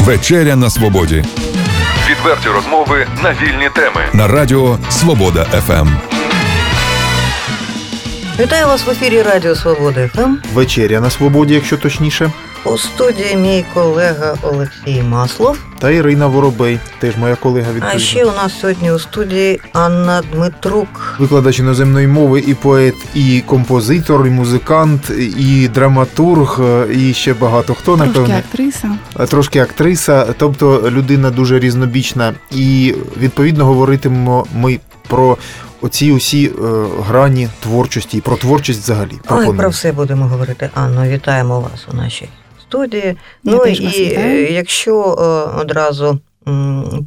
Вечеря на свободі. Відверті розмови на вільні теми. На радіо Свобода ФМ. Вітаю вас в ефірі Радіо Свобода ФМ. Вечеря на свободі, якщо точніше. У студії мій колега Олексій Маслов. Та Ірина Воробей, теж моя колега відповідно. А ще у нас сьогодні у студії Анна Дмитрук. Викладач іноземної мови, і поет, і композитор, і музикант, і драматург, і ще багато хто, Трошки напевне. актриса. Трошки актриса, тобто людина дуже різнобічна. І відповідно говоритимемо ми про оці усі е, грані творчості і про творчість взагалі. Ой, Пропоную. про все будемо говорити. Анно, вітаємо вас у нашій студії. Я ну теж і вас е, якщо е, одразу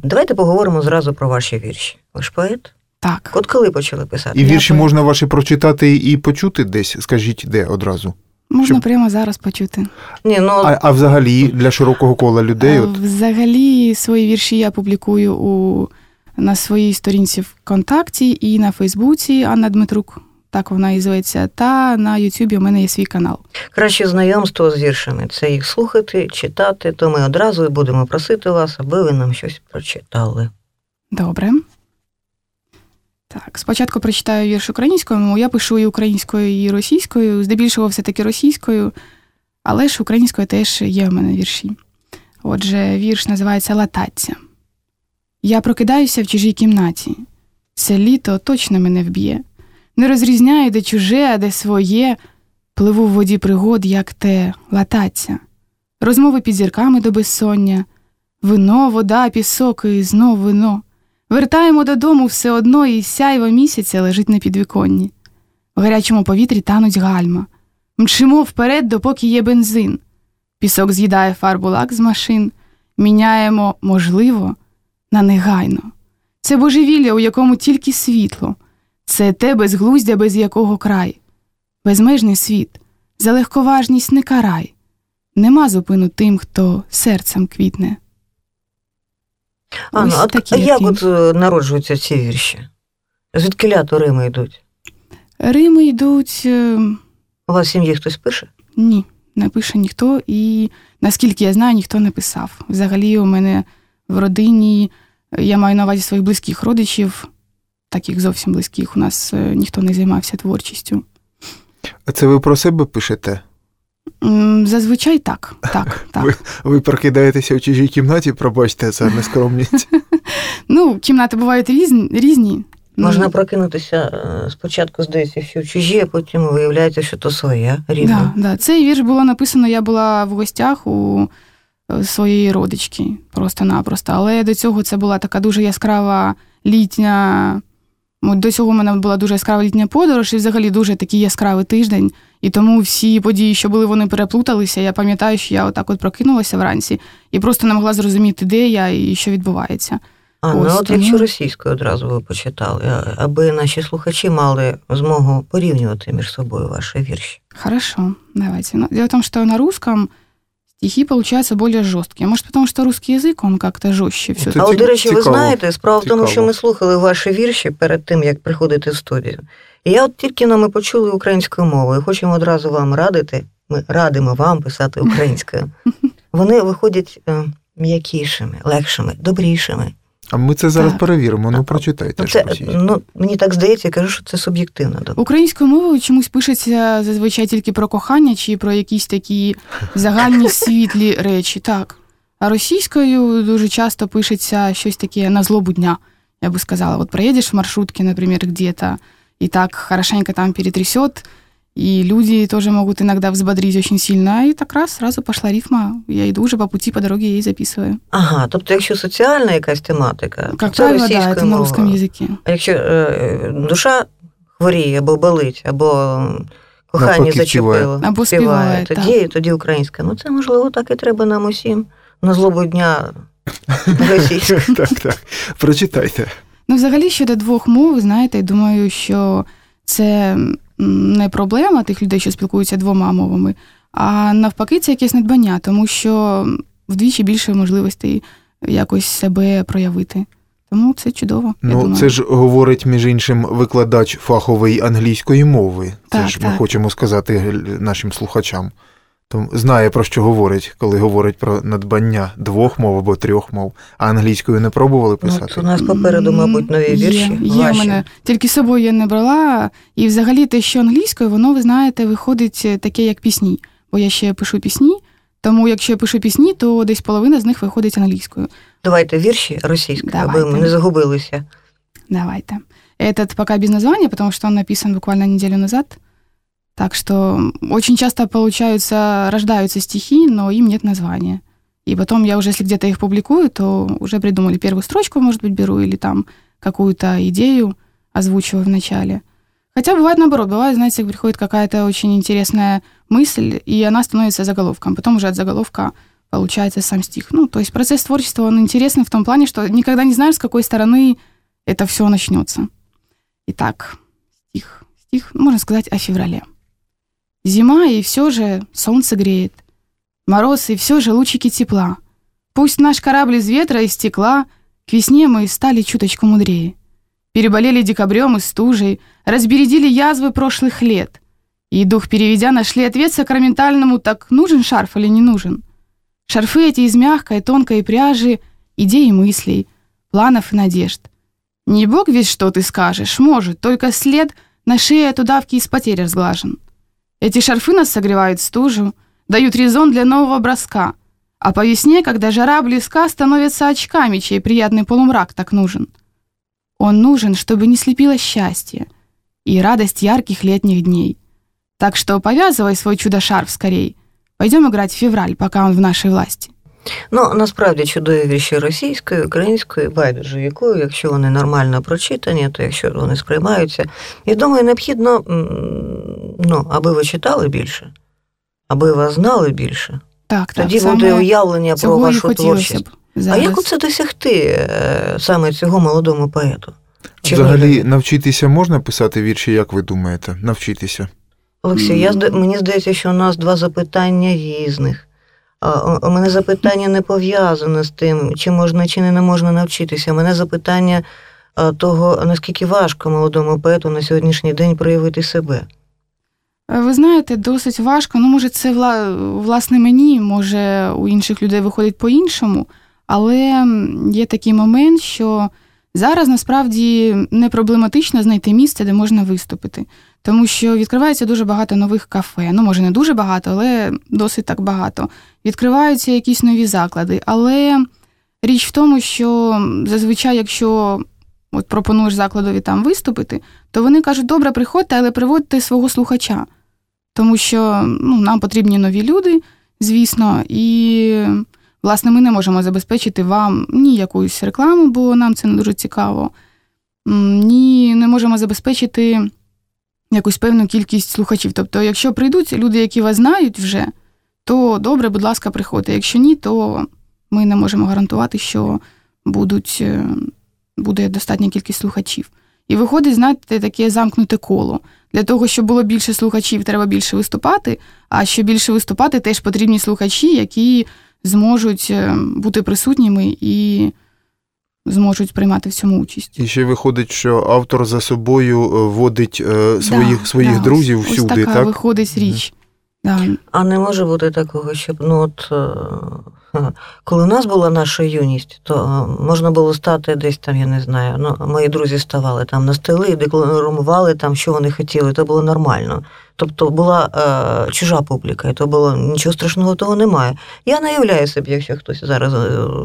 давайте поговоримо зразу про ваші вірші. Ви ж поет? Так. От коли почали писати? І вірші Дякую. можна ваші прочитати і почути десь. Скажіть, де одразу. Можна щоб- прямо зараз почути. Ні, ну А, а взагалі для широкого кола людей, Е, от Взагалі свої вірші я публікую у, на своїй сторінці ВКонтакті і на Фейсбуці Анна Дмитрук, так вона і зветься, та на Ютубі у мене є свій канал. краще знайомство з віршами це їх слухати, читати. То ми одразу і будемо просити вас, аби ви нам щось прочитали. Добре. Так, спочатку прочитаю вірш українською, я пишу і українською, і російською, здебільшого все-таки російською, але ж українською теж є в мене вірші. Отже, вірш називається Лататься. Я прокидаюся в чужій кімнаті. Це літо точно мене вб'є. Не розрізняю, де чуже, а де своє. Пливу в воді пригод, як те, лататься. Розмови під зірками до безсоння. Вино, вода, пісок і знов вино. Вертаємо додому все одно, і сяйво місяця лежить на підвіконні. В гарячому повітрі тануть гальма. Мчимо вперед, допоки є бензин. Пісок з'їдає фарбу лак з машин. Міняємо, можливо, на негайно. Це божевілля, у якому тільки світло. Це те безглуздя, без якого край. Безмежний світ, за легковажність не карай. Нема зупину тим, хто серцем квітне. Анна, Ось а, такі як от е, народжуються ці вірші? Звідки лято Рими йдуть? Рими йдуть. е, У вас в сім'ї хтось пише? Ні, не пише ніхто, і наскільки я знаю, ніхто не писав. Взагалі, у мене в родині я маю на увазі своїх близьких родичів, таких зовсім близьких. У нас е, ніхто не займався творчістю. А це ви про себе пишете? Зазвичай так. Так, так. Ви- Ви прокидаєтеся в чужій кімнаті, пробачте, це нескромність. Ну, кімнати бувають різні. різні. Ну, Можна прокинутися е, спочатку, здається, що чужі, а потім виявляється, що то своя рідна. Да, да. Цей вірш було написано, я була в гостях у е, своєї родички, просто-напросто. Але до цього це була така дуже яскрава літня. До цього в мене була дуже яскрава літня подорож, і взагалі дуже такий яскравий тиждень. І тому всі події, що були, вони переплуталися. Я пам'ятаю, що я отак от прокинулася вранці і просто не могла зрозуміти, де я і що відбувається. А ну от тому- якщо російською одразу ви почитали, аби наші слухачі мали змогу порівнювати між собою ваші вірші. Хорошо, давайте. Ну, дело в том, что на русском стихи получаются более жесткие. Может, потому что русский язык, он как-то жестче все а от, до речі, ви знаєте, справа в тому, що ми слухали ваші вірші перед тим, як приходити в студію. І я от тільки нами ми почули українською мовою. Хочемо одразу вам радити. Ми радимо вам писати українською. Вони виходять е, м'якішими, легшими, добрішими. А ми це зараз Так. перевіримо. Ну, прочитайте Ну, ж це, ну, мені так здається, я кажу, що це суб'єктивно. думка. Українською мовою чомусь пишеться зазвичай тільки про кохання чи про якісь такі загальні світлі речі. Так. А російською дуже часто пишеться щось таке на злобу дня. Я бы сказала, вот проедешь в маршрутке, например, где-то, и так хорошенько там перетрясет, и люди тоже могут иногда взбодрить очень сильно, и так раз, сразу пошла рифма. Я иду уже по пути, по дороге ей записываю. Ага, тобто, якщо соціальна якась тематика, Как то правило, да, російською это на мовою. русском языке. А якщо е, душа хворіє або болить, або кохання Навпаки, зачепило, співає. Або співає, тоді, тоді українська. Ну це можливо так і треба нам усім. На злобу дня російська. Так, так. Прочитайте. Ну, взагалі, щодо двох мов, знаєте, думаю, що це м, не проблема тих людей, що спілкуються двома мовами, а навпаки, це якесь надбання, тому що вдвічі більше можливостей якось себе проявити. Тому це чудово. я Ну, думаю. це ж говорить, між іншим, викладач фахової англійської мови. Це Так, ж ми так. хочемо сказати нашим слухачам. Тому знає про що говорить, коли говорить про надбання двох мов або трьох мов, а англійською не пробували Ну, писати. от у нас попереду, мабуть, нові вірші. Є, у мене тільки з собою я не брала. І взагалі те, що англійською, воно, ви знаєте, виходить е, таке, як пісні. Бо я ще пишу пісні, тому якщо я пишу пісні, то десь половина з них виходить англійською. Давайте вірші російською, аби ми не загубилися. Давайте. Этот пока без названия, потому что он написан буквально неделю назад. Так что очень часто получаются, рождаются стихи, но им нет названия. И потом я уже, если где-то их публикую, то уже придумали первую строчку, может быть, беру, или там какую-то идею озвучиваю в начале. Хотя бывает наоборот, бывает, знаете, приходит какая-то очень интересная мысль, и она становится заголовком. Потом уже от заголовка получается сам стих. Ну, то есть процесс творчества, он интересный в том плане, что никогда не знаешь, с какой стороны это все начнется. Итак, стих. Стих, можно сказать, о феврале. Зима, и все же солнце греет. Мороз, и все же лучики тепла. Пусть наш корабль из ветра и стекла, к весне мы стали чуточку мудрее. Переболели декабрем и стужей, разбередили язвы прошлых лет. И дух переведя, нашли ответ сакраментальному «так нужен шарф или не нужен?». Шарфы эти из мягкой, тонкой пряжи, идей и мыслей, планов и надежд. Не бог весь что ты скажешь, может, только след на шее от удавки из потери разглажен. Эти шарфы нас согревают стужу, дают резон для нового броска, а по весне, когда жара близка, становятся очками, чей приятный полумрак так нужен. Он нужен, чтобы не слепило счастье и радость ярких летних дней. Так что повязывай свой чудо-шарф скорей. Пойдем играть в февраль, пока он в нашей власти. Ну, насправді чудові вірші російською, українською, байдуже якою, якщо вони нормально прочитані, то якщо вони сприймаються. Я думаю, необхідно, ну, аби ви читали більше, аби вас знали більше. Так, так. Тоді саме буде уявлення про вашу творчість. б А як оце досягти е, саме цього молодому поету? Чи Взагалі, навчитися можна писати вірші, як ви думаєте? Навчитися. Олексій, я, мені здається, що у нас два запитання різних. У мене запитання не пов'язане з тим, чи можна, чи не можна навчитися. У мене запитання того, наскільки важко молодому поету на сьогоднішній день проявити себе. Е, Ви знаєте, досить важко. Ну, може, це власне мені, може, у інших людей виходить по-іншому, але є такий момент, що зараз насправді не проблематично знайти місце, де можна виступити. Тому що відкривається дуже багато нових кафе. Ну, може, не дуже багато, але досить так багато. Відкриваються якісь нові заклади. Але річ в тому, що зазвичай, якщо от пропонуєш закладові там виступити, то вони кажуть, добре, приходьте, але приводьте свого слухача. Тому що ну, нам потрібні нові люди, звісно, і власне ми не можемо забезпечити вам ні якусь рекламу, бо нам це не дуже цікаво, ні не можемо забезпечити якусь певну кількість слухачів. Тобто, якщо прийдуть люди, які вас знають вже, то добре, будь ласка, приходьте. Якщо ні, то ми не можемо гарантувати, що будуть, е, буде достатня кількість слухачів. І виходить, знаєте, таке замкнуте коло. Для того, щоб було більше слухачів, треба більше виступати. А щоб більше виступати, теж потрібні слухачі, які зможуть е, бути присутніми і зможуть приймати в цьому участь. І ще виходить, що автор за собою е, водить е, своїх, Да, своїх да, друзів ось, всюди, ось така так? виходить річ. Да. А не може бути такого, щоб ну от е, коли у нас була наша юність, то е, можна було стати десь там, я не знаю. Ну, мої друзі ставали там на стели і декламували там, що вони хотіли. Це було нормально. Тобто була е, чужа публіка, і то було нічого страшного того немає. Я не уявляю собі, якщо хтось зараз е,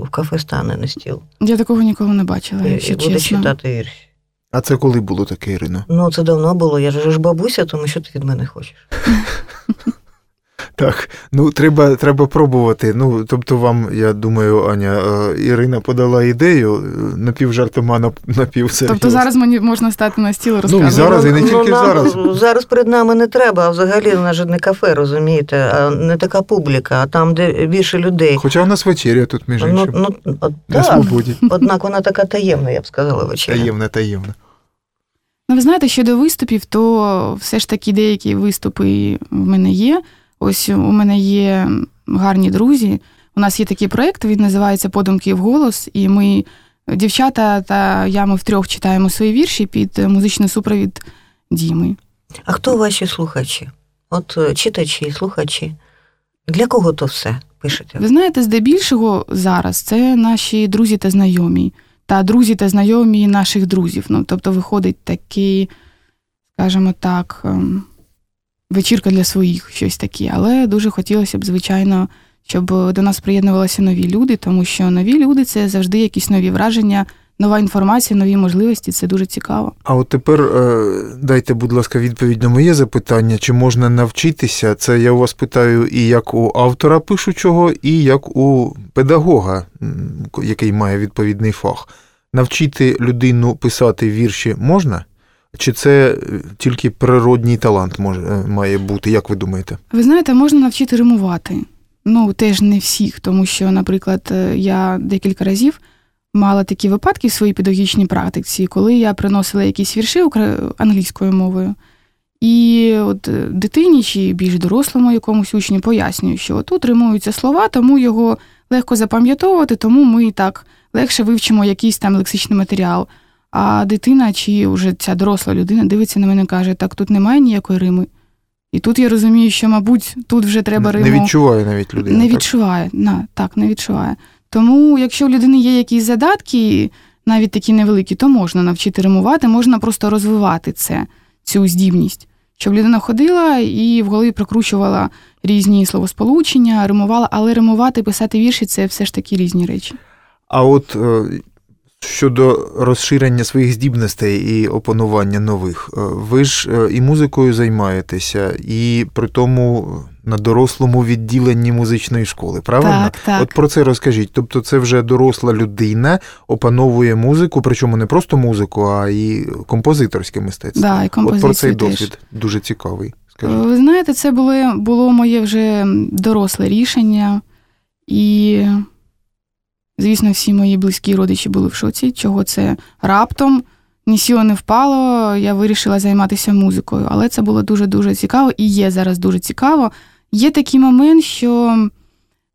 в кафе стане на стіл Я такого ніколи не бачила, і, якщо і буде чесно. читати вірші. А це коли було таке, Ірино? Ну, це давно було. Я ж бабуся, тому що ти від мене хочеш. Так, ну треба, треба пробувати. Ну, тобто, вам, я думаю, Аня, е, Ірина подала ідею е, напівжартома, нап- напівсерйозно. Тобто зараз мені можна стати на стіл Ну, і зараз, і не Ну, тільки нам зараз. Зараз перед нами не треба, а взагалі у нас же не кафе, розумієте, а не така публіка, а там, де більше людей. Хоча у нас вечеря тут, між Ну, іншим, ну, от, на так, свободі. однак вона така таємна, я б сказала, вечеря. Таємне, таємне. Ну, ви знаєте, щодо виступів, то все ж таки деякі виступи в мене є. Ось у мене є гарні друзі. У нас є такий проєкт, він називається Подумки в голос, і ми, дівчата та я, ми втрьох читаємо свої вірші під музичний супровід Діми. А хто ваші слухачі? От е, читачі, слухачі. Для кого то все пишете? Ви знаєте, здебільшого зараз це наші друзі та знайомі, та друзі та знайомі наших друзів. Ну, тобто виходить такий, скажімо так, ем, вечірка для своїх, щось таке. Але дуже хотілося б, звичайно, щоб до нас приєднувалися нові люди, тому що нові люди це завжди якісь нові враження, нова інформація, нові можливості. Це дуже цікаво. А от тепер е, дайте, будь ласка, відповідь на моє запитання: чи можна навчитися? Це я у вас питаю і як у автора пишучого, і як у педагога, який має відповідний фах. Навчити людину писати вірші можна? Чи це е, тільки природній талант може, має бути? Як ви думаєте? Ви знаєте, можна навчити римувати. Ну, теж не всіх, тому що, наприклад, е, я декілька разів мала такі випадки в своїй педагогічній практиці, коли я приносила якісь вірші англійською мовою. І от е, дитині чи більш дорослому якомусь учню пояснюю, що тут римуються слова, тому його легко запам'ятовувати, тому ми так легше вивчимо якийсь там лексичний матеріал. А дитина чи вже ця доросла людина дивиться на мене і каже, так тут немає ніякої рими. І тут я розумію, що, мабуть, тут вже треба риму. Не відчуває навіть людина. Не так? відчуває, на, так, не відчуває. Тому, якщо у людини є якісь задатки, навіть такі невеликі, то можна навчити римувати, можна просто розвивати це, цю здібність. Щоб людина ходила і в голові прокручувала різні словосполучення, римувала, але римувати, писати вірші це все ж таки різні речі. А от е, щодо розширення своїх здібностей і опанування нових, е, ви ж е, і музикою займаєтеся, і при тому на дорослому відділенні музичної школи, правильно? Так, так. От про це розкажіть. Тобто, це вже доросла людина опановує музику, причому не просто музику, а і композиторське мистецтво. Да, і От про цей теж. досвід дуже цікавий. Скажіть. Ви знаєте, це було, було моє вже доросле рішення, і, звісно, всі мої близькі родичі були в шоці, чого це раптом ні сіло не впало. Я вирішила займатися музикою. Але це було дуже-дуже цікаво і є зараз дуже цікаво. Є такий момент, що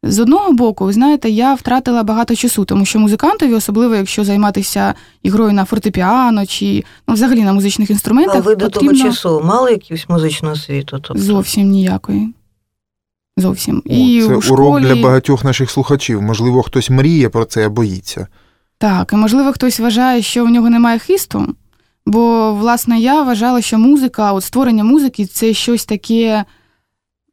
з одного боку, ви знаєте, я втратила багато часу, тому що музикантові, особливо якщо займатися ігрою на фортепіано чи ну, взагалі на музичних інструментах, А ви до того часу мали якусь музичну освіту? Тобто? Зовсім ніякої. Зовсім. О, і це у урок для багатьох наших слухачів. Можливо, хтось мріє про це, а боїться. Так, і можливо, хтось вважає, що в нього немає хисту. Бо, власне, я вважала, що музика, от створення музики це щось таке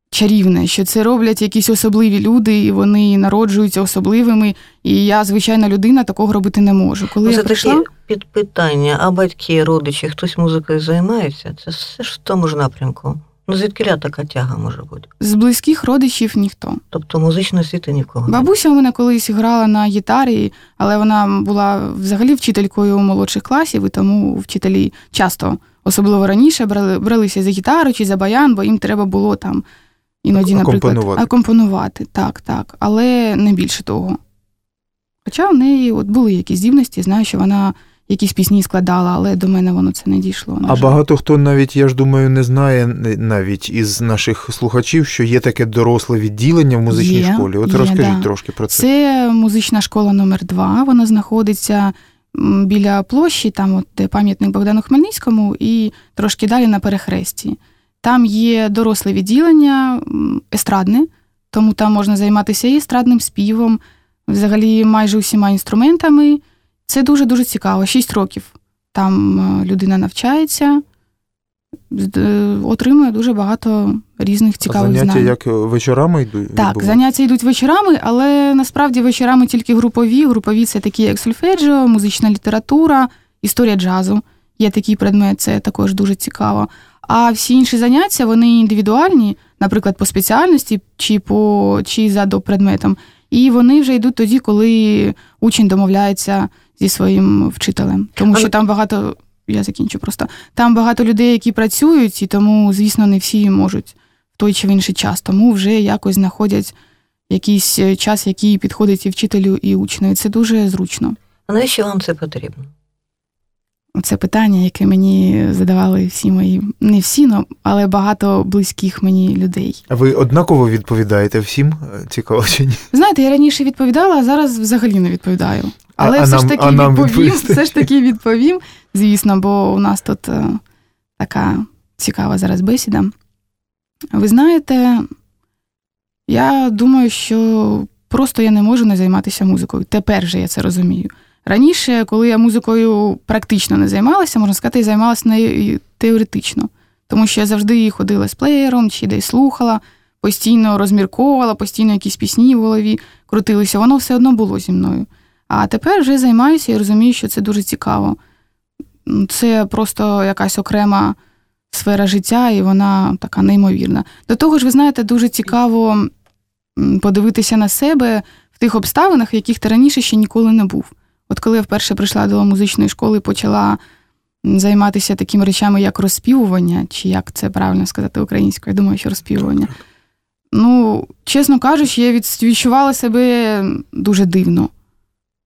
чарівне, що це роблять якісь особливі люди, і вони народжуються особливими. І я, звичайна людина, такого робити не можу. Коли я Це прийшла, такі підпитання, а батьки, родичі, хтось музикою займається? Це все ж в тому ж напрямку. Ну, звідкиля така тяга може бути? з близьких родичів ніхто. Тобто музичної освіти ні в кого. немає. Бабуся у мене колись грала на гітарі, але вона була взагалі вчителькою молодших класів, і тому вчителі часто, особливо раніше, брали, бралися за гітару чи за баян, бо їм треба було там іноді, наприклад, Акомпонувати. акомпонувати. Так, так, але не більше того. Хоча в неї от були якісь здібності, знаю, що вона якісь пісні складала, але до мене воно це не дійшло. А багато хто навіть, я ж думаю, не знає навіть із наших слухачів, що є таке доросле відділення в музичній Є, школі. От є, розкажіть да. трошки про це. Це музична школа номер 2 Вона знаходиться біля площі, там от де пам'ятник Богдану Хмельницькому, і трошки далі на перехресті. Там є доросле відділення естрадне, тому там можна займатися і естрадним співом, взагалі майже усіма інструментами. Це дуже дуже цікаво. Шість років там е, людина навчається, е, отримує дуже багато різних цікавих заняття знань. як вечорами йдуть? Так, заняття йдуть вечорами, але насправді вечорами тільки групові. Групові це такі, як сольфеджіо, музична література, історія джазу. Є такий предмет, це також дуже цікаво. А всі інші заняття вони індивідуальні, наприклад, по спеціальності чи по чи за допредметом. І вони вже йдуть тоді, коли учень домовляється зі своїм вчителем. Тому Але- що там багато, я закінчу просто. Там багато людей, які працюють, і тому, звісно, не всі можуть в той чи в інший час. Тому вже якось знаходять якийсь е, час, який підходить і вчителю, і учню. І Це дуже зручно. А навіщо вам це потрібно? Це питання, яке мені задавали всі мої, не всі, но, але багато близьких мені людей. А ви однаково відповідаєте всім? Е, Цікаво чи ні? Знаєте, я раніше відповідала, а зараз взагалі не відповідаю. Але А- все нам- ж таки а нам відповім, відповісти? все ж таки відповім, звісно, бо у нас тут е, така цікава зараз бесіда. Ви знаєте, Я думаю, що просто я не можу не займатися музикою. Тепер же я це розумію. Раніше, коли я музикою практично не займалася, можна сказати, я займалася нею теоретично, тому що я завжди ходила з плеєром, чи десь слухала, постійно розмірковувала, постійно якісь пісні в голові крутилися, воно все одно було зі мною. А тепер вже займаюся і розумію, що це дуже цікаво. Це просто якась окрема сфера життя, і вона така неймовірна. До того ж, ви знаєте, дуже цікаво подивитися на себе в тих обставинах, в яких ти раніше ще ніколи не був. От коли я вперше прийшла до музичної школи і почала займатися такими речами, як розспівування, чи як це правильно сказати українською, я думаю, що розспівування. Ну, чесно кажучи, я відчувала себе дуже дивно,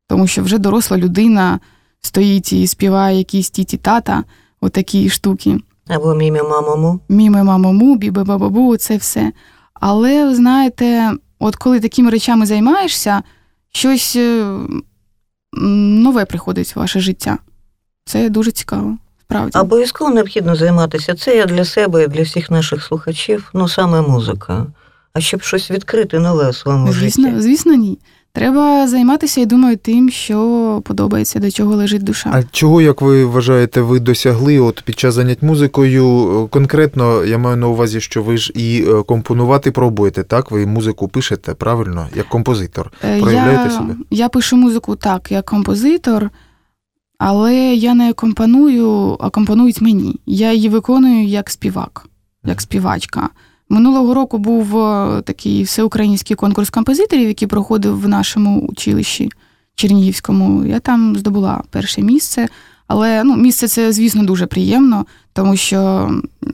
тому що вже доросла людина стоїть і співає якісь тіті тата, отакі штуки. Або мімі мамому. Мімі мамому, бібе бабабу, це все. Але, знаєте, от коли такими речами займаєшся, щось е, нове приходить в ваше життя. Це дуже цікаво. Справді. Обов'язково необхідно займатися. Це я для себе і для всіх наших слухачів, ну саме музика. А щоб щось відкрити нове у своєму звісно, житті. Звісно, ні. Треба займатися, я думаю, тим, що подобається, до чого лежить душа. А чого, як ви вважаєте, ви досягли от під час занять музикою? Конкретно я маю на увазі, що ви ж і е, компонувати пробуєте, так? Ви музику пишете правильно, як композитор. Проявляєте я, себе? Я пишу музику так, як композитор, але я не компоную, а компонують мені. Я її виконую як співак, як співачка. Минулого року був е, такий всеукраїнський конкурс композиторів, який проходив в нашому училищі Чернігівському. Я там здобула перше місце. Але ну, місце це, звісно, дуже приємно, тому що,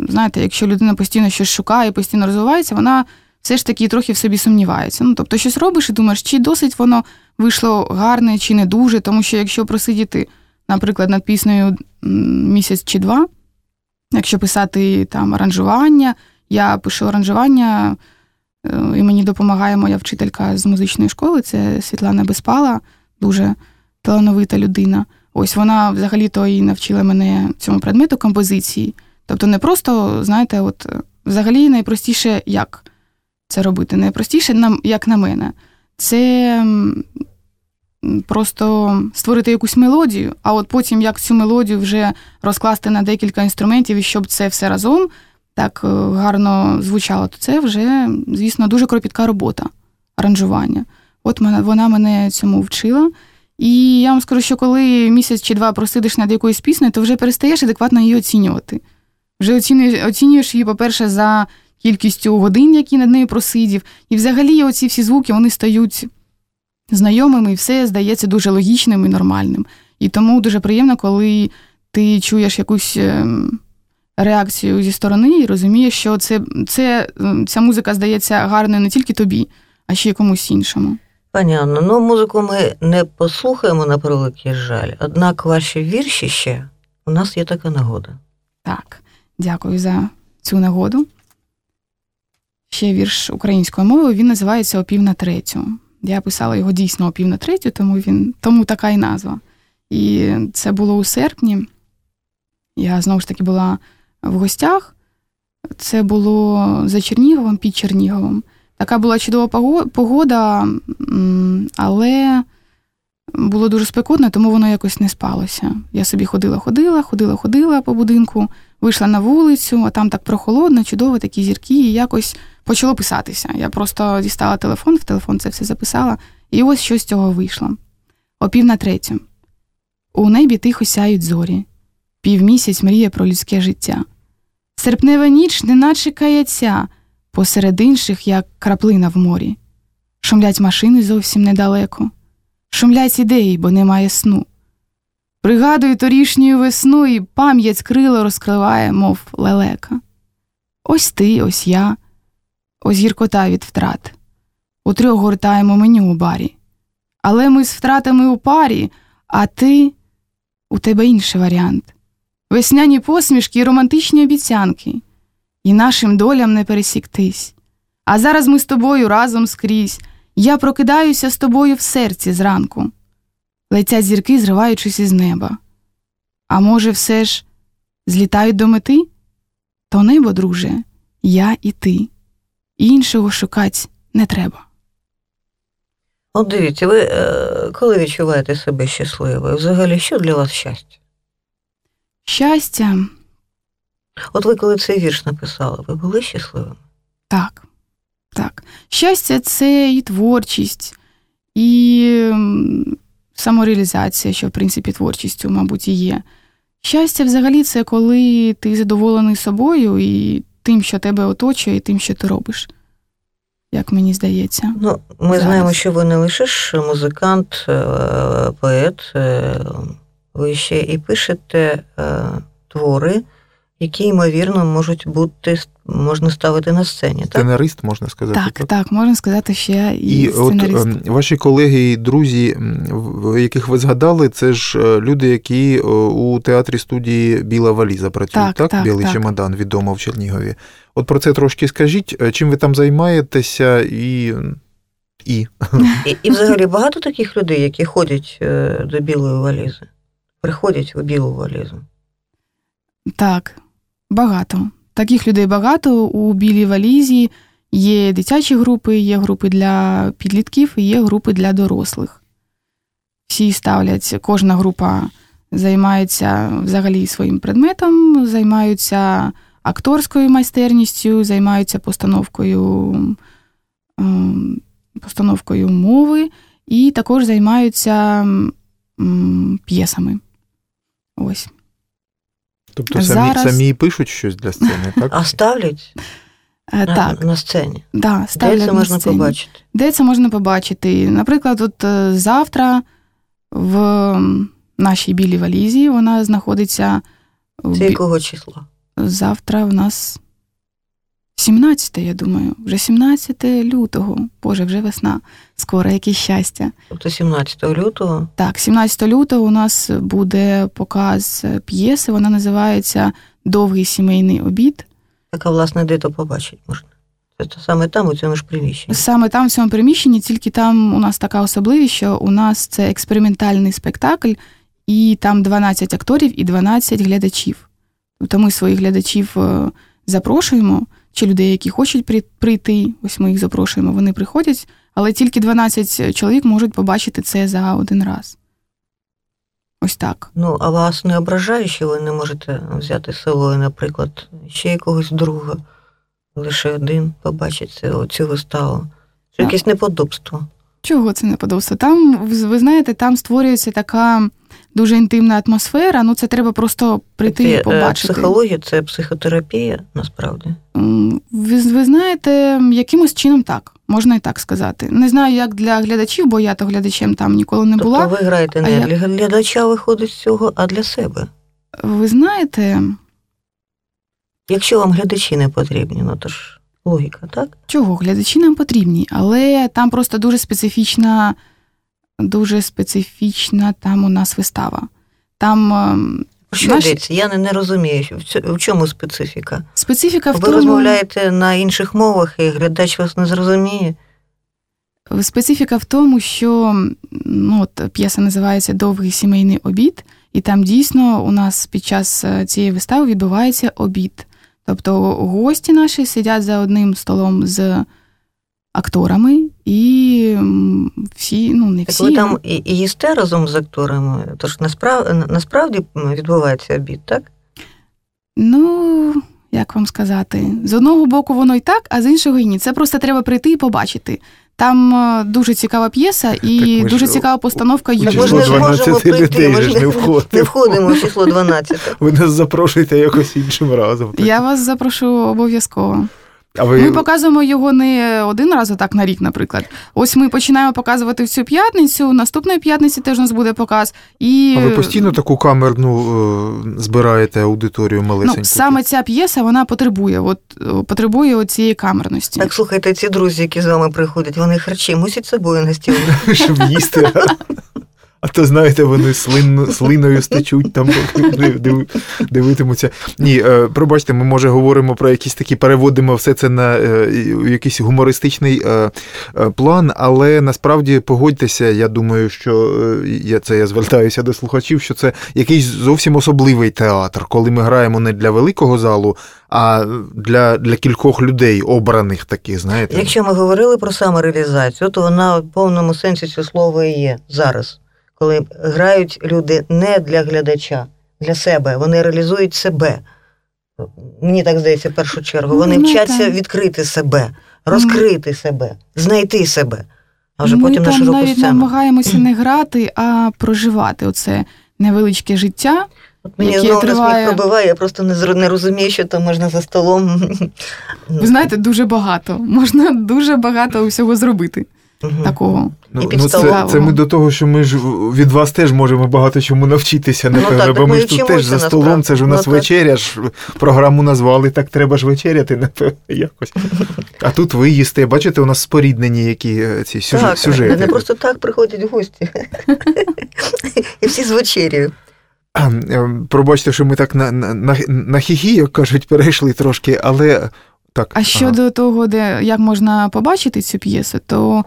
знаєте, якщо людина постійно щось шукає, постійно розвивається, вона все ж таки трохи в собі сумнівається. Ну, Тобто, щось робиш і думаєш, чи досить воно вийшло гарне, чи не дуже. Тому що якщо просидіти, наприклад, над піснею місяць чи два, якщо писати там аранжування. Я пишу аранжування, е, і мені допомагає моя вчителька з музичної школи, це Світлана Безпала, дуже талановита людина. Ось вона взагалі-то і навчила мене цьому предмету композиції. Тобто, не просто, знаєте, от взагалі найпростіше як це робити. Найпростіше, як на мене, це просто створити якусь мелодію, а от потім як цю мелодію вже розкласти на декілька інструментів, і щоб це все разом так е, гарно звучало, то це вже, звісно, дуже кропітка робота, аранжування. От вона мене цьому вчила. І я вам скажу, що коли місяць чи два просидиш над якоюсь піснею, то вже перестаєш адекватно її оцінювати. Вже оцінюєш, оцінюєш її, по-перше, за кількістю годин, які над нею просидів. І взагалі оці всі звуки вони стають знайомими, і все здається дуже логічним і нормальним. І тому дуже приємно, коли ти чуєш якусь ем, реакцію зі сторони і розумієш, що це, це, ця музика здається гарною не тільки тобі, а ще й комусь іншому. Пані Анно, ну музику ми не послухаємо на превеликий жаль, однак ваші вірші ще у нас є така нагода. Так, дякую за цю нагоду. Ще вірш українською мовою, він називається Опів на третю. Я писала його дійсно опів на третю, тому він тому така і назва. І це було у серпні. Я знову ж таки була в гостях. Це було за Черніговом під Черніговом. Така була чудова погода, але було дуже спекотно, тому воно якось не спалося. Я собі ходила, ходила, ходила, ходила по будинку, вийшла на вулицю, а там так прохолодно, чудово, такі зірки, і якось почало писатися. Я просто дістала телефон, в телефон це все записала, і ось що з цього вийшло. О пів на третю. У небі тихо сяють зорі, півмісяць мріє про людське життя. Серпнева ніч, неначе каяця, посеред інших, як краплина в морі. Шумлять машини зовсім недалеко, шумлять ідеї, бо немає сну. Пригадую торішню весну, і пам'ять крило розкриває, мов лелека. Ось ти, ось я, ось гіркота від втрат. Утрьох гортаємо меню у барі. Але ми з втратами у парі, а ти у тебе інший варіант весняні посмішки і романтичні обіцянки, і нашим долям не пересіктись. А зараз ми з тобою разом скрізь. Я прокидаюся з тобою в серці зранку. Летять зірки, зриваючись із неба. А може, все ж злітають до мети? То небо, друже, я і ти. Іншого шукать не треба. От дивіться, ви е, коли відчуваєте себе щасливою, взагалі, що для вас щастя? Щастя, От ви коли цей вірш написали, ви були щасливими? так. Так. Щастя це і творчість, і самореалізація, що в принципі творчістю, мабуть, і є. Щастя, взагалі, це коли ти задоволений собою і тим, що тебе оточує, і тим, що ти робиш. Як мені здається. Ну, ми Зараз. знаємо, що ви не лише ж музикант, е, поет, е, ви ще і пишете е, твори, які, ймовірно, можуть бути можна ставити на сцені. Так? Сценарист, можна сказати. Так, так, можна сказати, що я і, І от сценарист. ем, ваші колеги і друзі, яких ви згадали, це ж е, люди, які у театрі студії Біла валіза працюють, Так, так? так, Білий так. чемодан, відомо в Чернігові. От про це трошки скажіть, е, чим ви там займаєтеся і. і. І, і взагалі багато таких людей, які ходять е, до білої валізи, приходять у білу. Так, багато. Таких людей багато. У білій валізі є дитячі групи, є групи для підлітків є групи для дорослих. Всі ставлять, кожна група займається взагалі своїм предметом, займаються акторською майстерністю, займаються постановкою, ем, постановкою мови і також займаються п'єсами. Ось. Тобто самі, Зараз- самі пишуть щось для сцени, так? А ставлять Е, на, Так, на сцені. да, Де це на можна сцені. побачити? Де це можна побачити? Наприклад, от е, завтра в нашій білій валізі вона знаходиться в Це бі- якого числа? завтра в нас 17, я думаю, вже 17 лютого. Боже, вже весна. Скоро яке щастя. Тобто 17 лютого. Так, 17 лютого у нас буде показ п'єси. Вона називається Довгий сімейний обід. Яка, власне, де то побачить можна? Це саме там, у цьому ж приміщенні. Саме там, в цьому приміщенні, тільки там у нас така особливість, що у нас це експериментальний спектакль, і там 12 акторів і 12 глядачів. Тобто ми своїх глядачів е, запрошуємо, чи людей, які хочуть прийти, ось ми їх запрошуємо, вони приходять, але тільки 12 чоловік можуть побачити це за один раз. Ось так. Ну, а вас не ображає, що ви не можете взяти з собою, наприклад, ще якогось друга, лише один побачить цю, виставу. Це якесь неподобство. Чого це не подобається? Там, ви знаєте, там створюється така дуже інтимна атмосфера. Ну, це треба просто прийти Це, і е, побачити. Психологія це психотерапія, насправді. Ви, ви знаєте, якимось чином так, можна і так сказати. Не знаю, як для глядачів, бо я то глядачем там ніколи не була. Тобто ви граєте не я- для глядача виходить з цього, а для себе. Ви знаєте, Якщо вам глядачі не потрібні, ну то ж логіка, так? чого глядачі нам потрібні, але там просто дуже специфічна, дуже специфічна там у нас вистава. Там ем, що йдеться? Я не, не розумію, в чому специфіка. специфіка в Ви тому, розмовляєте на інших мовах, і глядач вас не зрозуміє. Специфіка в тому, що ну, от, п'єса називається Довгий сімейний обід, і там дійсно у нас під час е, цієї вистави відбувається обід. Тобто гості наші сидять за одним столом з акторами, і всі, ну не Так всі. ви там і, і їсте разом з акторами, тож насправ, насправді відбувається обід, так? Ну, як вам сказати, з одного боку воно і так, а з іншого і ні. Це просто треба прийти і побачити. Там е, дуже цікава п'єса і Так ми ж дуже цікава постановка Юрія. ми ж не зможемо прийти, ми ж не входимо. не входимо в число 12. Ви нас запрошуєте якось іншим разом. Я вас запрошу обов'язково. А ви Ми показуємо його не один раз отак на рік, наприклад. Ось ми починаємо показувати в цю п'ятницю. Наступної п'ятниці теж у нас буде показ. І А ви постійно таку камерну е, збираєте аудиторію малесеньку? ну, саме ця п'єса вона потребує, от е, потребує цієї камерності. Так слухайте, ці друзі, які з вами приходять, вони харчі мусять собою на стіл. щоб їсти. А то, знаєте, вони слин, слиною стечуть, там див, дивитимуться. Ні, е, пробачте, ми може говоримо про якісь такі, переводимо все це на е, якийсь гумористичний е, план, але насправді погодьтеся, я думаю, що я це я звертаюся до слухачів, що це якийсь зовсім особливий театр, коли ми граємо не для великого залу, а для для кількох людей, обраних таких, знаєте. Якщо ми говорили про самореалізацію, то вона в повному сенсі цього слова і є зараз коли грають люди не для глядача, для себе, вони реалізують себе. Мені так здається, в першу чергу. Вони ну, вчаться так. відкрити себе, розкрити mm. себе, знайти себе, а вже Ми потім там на широку навіть сцену. намагаємося не грати, а проживати оце невеличке життя. От Мені яке знову триває... сміх пробиває, я просто не не розумію, що там можна за столом. Ви знаєте, дуже багато. Можна дуже багато всього зробити. Угу. Такого. Ну, ну це, це ми до того, що ми ж від вас теж можемо багато чому навчитися, напевно, ну, так, бо ми ж тут теж за столом, це ж у нас ну, вечеря, ж програму назвали, так треба ж вечеряти, напевно, якось. А тут ви їсте, бачите, у нас споріднені які е, ці сюжети. Так, сюжети. Не просто так приходять гості. І всі з вечерю. Е, пробачте, що ми так на на, на хіхі, як кажуть, перейшли трошки, але так. А щодо ага. того, де як можна побачити цю п'єсу, то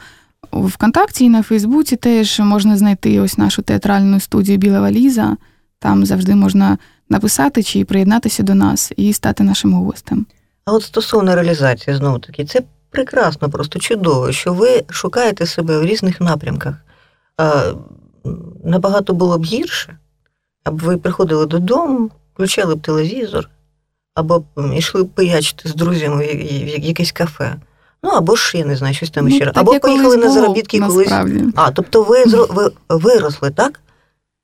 ВКонтакті і на Фейсбуці теж можна знайти ось нашу театральну студію Біла Валіза. Там завжди можна написати чи приєднатися до нас і стати нашим гостем. А от стосовно реалізації, знову таки, це прекрасно, просто чудово, що ви шукаєте себе в різних напрямках. А, Набагато було б гірше, аби ви приходили додому, включали б телевізор, або йшли б пиячити з друзями в якесь кафе. Ну або ж я не знаю, щось там ну, ще. Або поїхали на заробітки колись. А, тобто ви ви виросли, так?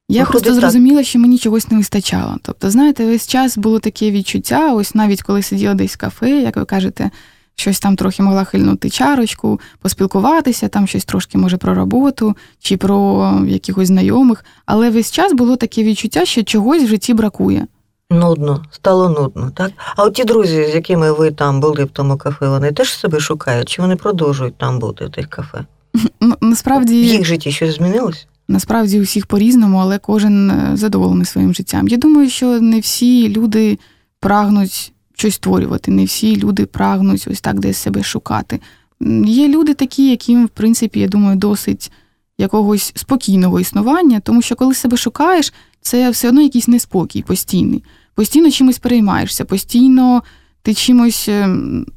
Я Виходить просто зрозуміла, так. що мені чогось не вистачало. Тобто, знаєте, весь час було таке відчуття, ось навіть коли сиділа десь в кафе, як ви кажете, щось там трохи могла хильнути чарочку, поспілкуватися, там щось трошки, може, про роботу чи про якихось знайомих. Але весь час було таке відчуття, що чогось в житті бракує. Нудно, стало нудно, так? А от ті друзі, з якими ви там були в тому кафе, вони теж себе шукають, чи вони продовжують там бути в тих кафе? Насправді в їх житті щось змінилось? Насправді у всіх по-різному, але кожен е, задоволений своїм життям. Я думаю, що не всі люди прагнуть щось створювати, не всі люди прагнуть ось так десь себе шукати. Є люди такі, яким, в принципі, я думаю, досить якогось спокійного існування, тому що коли себе шукаєш, це все одно якийсь неспокій постійний постійно чимось переймаєшся, постійно ти чимось е,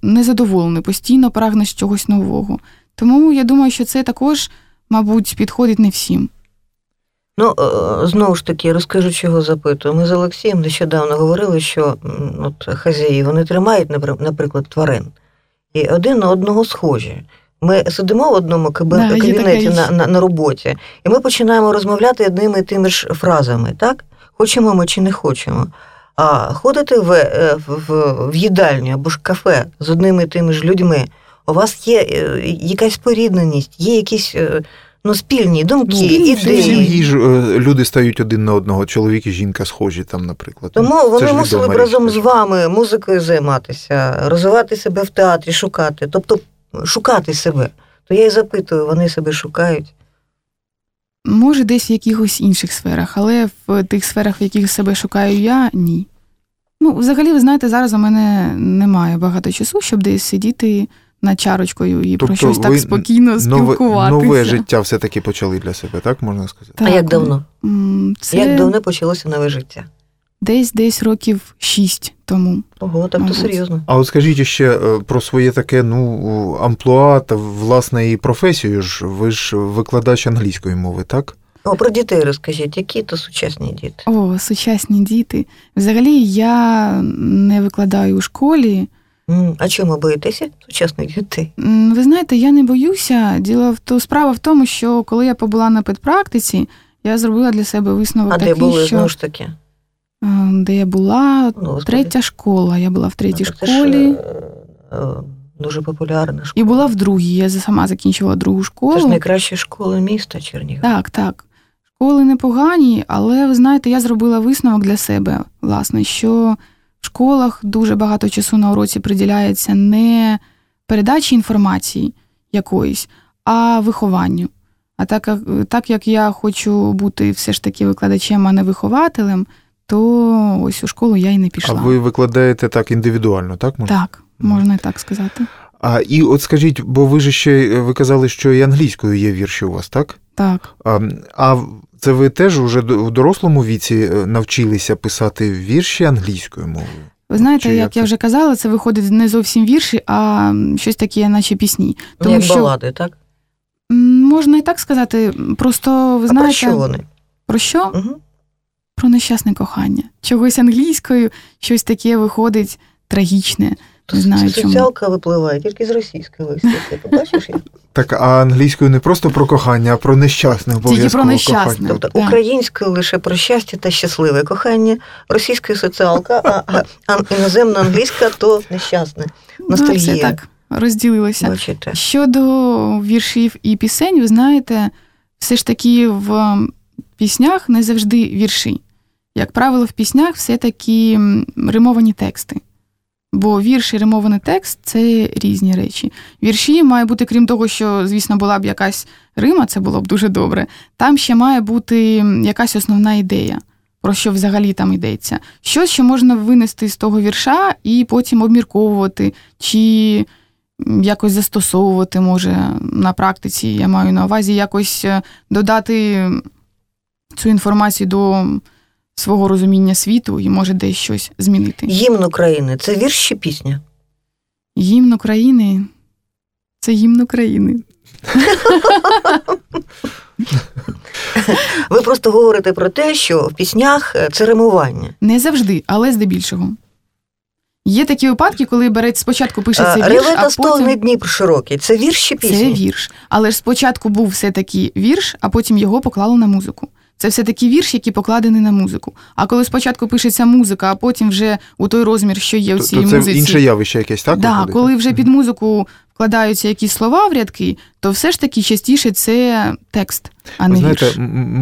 незадоволений, постійно прагнеш чогось нового. Тому я думаю, що це також, мабуть, підходить не всім. Ну, е, знову ж таки, розкажу, чого запитую. Ми з Олексієм нещодавно говорили, що от хазяї вони тримають, наприклад, тварин, і один на одного схожі. Ми сидимо в одному кабінеті на, на на, роботі, і ми починаємо розмовляти одними і тими ж фразами, так? Хочемо ми чи не хочемо. А ходите в, е, в, в їдальню або ж кафе з одними і тими ж людьми, у вас є е, якась порідненість, є якісь е, ну, спільні думки, ну, ідеї. В сім'ї ж люди стають один на одного, чоловік і жінка схожі там, наприклад. Тому вони мусили б разом з вами музикою займатися, розвивати себе в театрі, шукати, тобто шукати себе. То я і запитую, вони себе шукають. Може, десь в якихось інших сферах, але в тих сферах, в яких себе шукаю я, ні. Ну, взагалі, ви знаєте, зараз у мене немає багато часу, щоб десь сидіти над чарочкою і тобто про щось так спокійно спілкуватися. Нове життя все-таки почали для себе, так можна сказати? Так. А як давно? Це... Як давно почалося нове життя? Десь десь років шість тому. Ого, так то серйозно. А от скажіть ще е, про своє таке ну, амплуа та власне і професію ж. Ви ж викладач англійської мови, так? О, про дітей розкажіть, які то сучасні діти? О, сучасні діти. Взагалі я не викладаю у школі. А чому боїтеся сучасних дітей? Ви знаєте, я не боюся. Діло в то справа в тому, що коли я побула на педпрактиці, я зробила для себе висновок. А такий, де були що... знову ж таки? Де я була ну, третя школа. Я була в третій це школі. Ж, е, дуже популярна школа. І була в другій. Я сама закінчила другу школу. Це ж найкраща школа міста Чернігів. Так, так. Школи непогані, але ви знаєте, я зробила висновок для себе, власне, що в школах дуже багато часу на уроці приділяється не передачі інформації якоїсь, а вихованню. А так, так як я хочу бути все ж таки викладачем, а не вихователем, то ось у школу я й не А ви викладаєте так індивідуально, так? Можна? Так, можна і так сказати. А і от скажіть, бо ви ж ще ви казали, що і англійською є вірші у вас, так? Так. А, а це ви теж уже в дорослому віці е, навчилися писати вірші англійською мовою? Ви знаєте, Чи як, як я вже казала, це виходить не зовсім вірші, а щось таке, наче пісні. Ну, Тому як що балади, так? можна і так сказати, просто ви А знаєте, про що вони? про що? Угу. Про нещасне кохання. Чогось англійською, щось таке виходить трагічне. Не знаю чому. Соціалка випливає тільки з російської листи. Ти побачиш? Так, а англійською не просто про кохання, а про нещасне обов'язково про нещасне. кохання. Тобто Так. українською лише про щастя та щасливе кохання, російською соціалка, а, а, іноземна англійська то нещасне. Ну, Ностальгія. це так розділилося. Бачите. Щодо віршів і пісень, ви знаєте, все ж таки в піснях не завжди вірші. Як правило, в піснях все-таки м, римовані тексти. Бо вірш і римований текст це різні речі. Вірші має бути, крім того, що, звісно, була б якась рима, це було б дуже добре. Там ще має бути якась основна ідея, про що взагалі там йдеться. Що можна винести з того вірша і потім обмірковувати, чи якось застосовувати може на практиці. Я маю на увазі якось е, додати цю інформацію до свого розуміння світу і може десь щось змінити. Гімн України це вірш чи пісня? Гімн України це гімн України. Ви просто говорите про те, що в піснях е, це римування. Не завжди, але здебільшого. Є такі випадки, коли береться спочатку пишеться вірш, Реве а потім Дніпр широкий. Це вірш чи це вірш. Але ж спочатку був все-таки вірш, а потім його поклали на музику. Це все-таки вірш, який покладений на музику. А коли спочатку пишеться музика, а потім вже у той розмір, що є у цій то це музиці. інше явище якесь, так? Да, виходить? коли вже під музику вкладаються якісь слова в рядки, то все ж таки частіше це текст, а Ви не знаєте, вірш.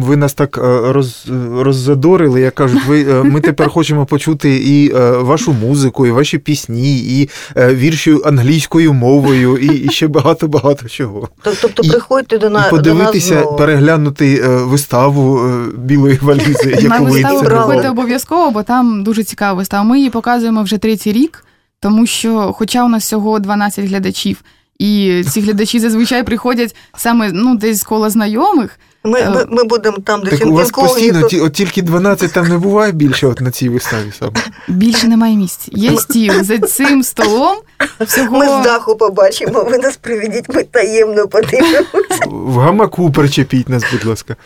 ви нас так е, роз, роззадорили, як кажуть, ви, е, ми тепер хочемо почути і е, вашу музику, і ваші пісні, і е, вірші англійською мовою, і, і ще багато-багато чого. Тобто І- приходьте до, на, і до нас подивитися, переглянути е, виставу е, білої валізи, На яку ви виставу приходьте обов'язково, бо там дуже цікава вистава. Ми її показуємо вже третій рік, тому що, хоча у нас всього 12 глядачів, і ці глядачі зазвичай приходять саме ну, десь з кола знайомих. Ми, ми, ми будемо там десь Так у вас постійно ті, от тільки 12 там не буває більше от на цій виставі саме. Більше немає місць. Є стіл за цим столом. Всього Ми з даху побачимо, ви нас приведіть, ми таємно подивимося. В гамаку причепіть нас, будь ласка.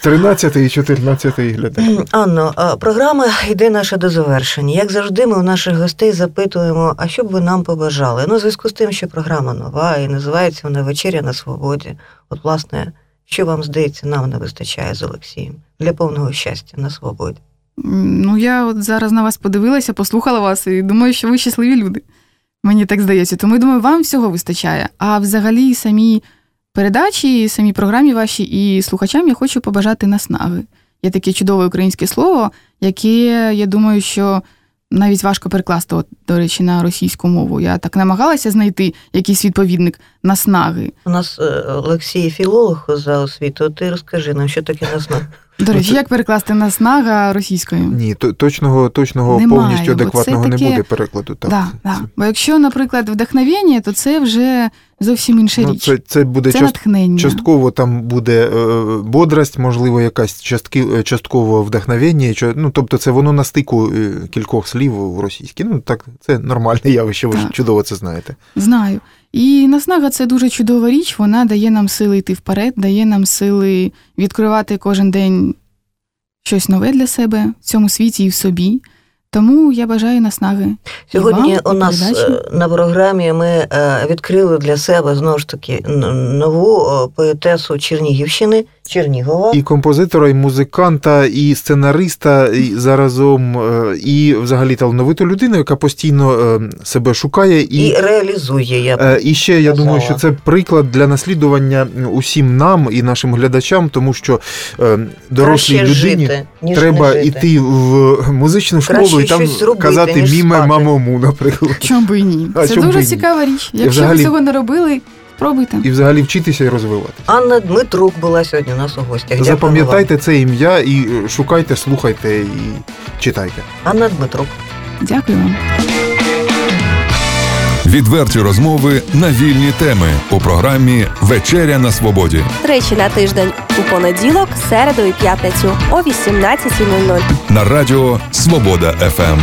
13 і 14 глядач. Анно, програма йде наша до завершення. Як завжди, ми у наших гостей запитуємо, а що б ви нам побажали? Ну, в зв'язку з тим, що програма нова і називається вона Вечеря на свободі. От, власне, що вам здається, нам не вистачає з Олексієм для повного щастя на свободі. Ну, я от зараз на вас подивилася, послухала вас і думаю, що ви щасливі люди. Мені так здається. Тому я думаю, вам всього вистачає. А взагалі самі передачі, самій програмі вашій і слухачам я хочу побажати наснаги. Є таке чудове українське слово, яке я думаю, що навіть важко перекласти, от, до речі, на російську мову. Я так намагалася знайти якийсь відповідник наснаги. У нас е, Олексій філолог за освіту. Ти розкажи нам, що таке назнак. До речі, це- як перекласти наснага російською? Ні, то- точного, точного Немає, повністю адекватного таке- не буде перекладу. Так. Да, да. Бо якщо, наприклад, вдохновення, то це вже зовсім інша Ну, річ. це, це буде це част, натхнення. частково там буде е, бодрость, можливо, якась частки, е, частково вдохновення. Ну, тобто це воно на стику е, кількох слів у російській. Ну, так, це нормальне явище, ви Так. чудово це знаєте. Знаю. І наснага це дуже чудова річ. Вона дає нам сили йти вперед, дає нам сили відкривати кожен день щось нове для себе в цьому світі і в собі. Тому я бажаю наснаги. Сьогодні вам, у нас передачі. е, на програмі ми е, відкрили для себе знову ж таки нову е, поетесу Чернігівщини Чернігова. І композитора, і музиканта, і сценариста, і заразом, е, і взагалі талановиту людину, яка постійно е, себе шукає і. І реалізує я б Е, І ще я думаю, що це приклад для наслідування усім нам і нашим глядачам, тому що дорослій краще людині жити, ніж треба не жити. йти в музичну школу Краще і там зробити, казати міме мамому, наприклад. Чом би і ні? А Це дуже цікава річ. Якщо взагалі- ви цього не робили, Пробуйте. і взагалі вчитися і розвиватися. Анна Дмитрук була сьогодні у нас у гостях. Запам'ятайте це ім'я і е, шукайте, слухайте і читайте. Анна Дмитрук. Дякую вам. Відверті розмови на вільні теми у програмі Вечеря на свободі. Тричі на тиждень у понеділок, середу і п'ятницю о 18.00. на радіо Свобода ФМ.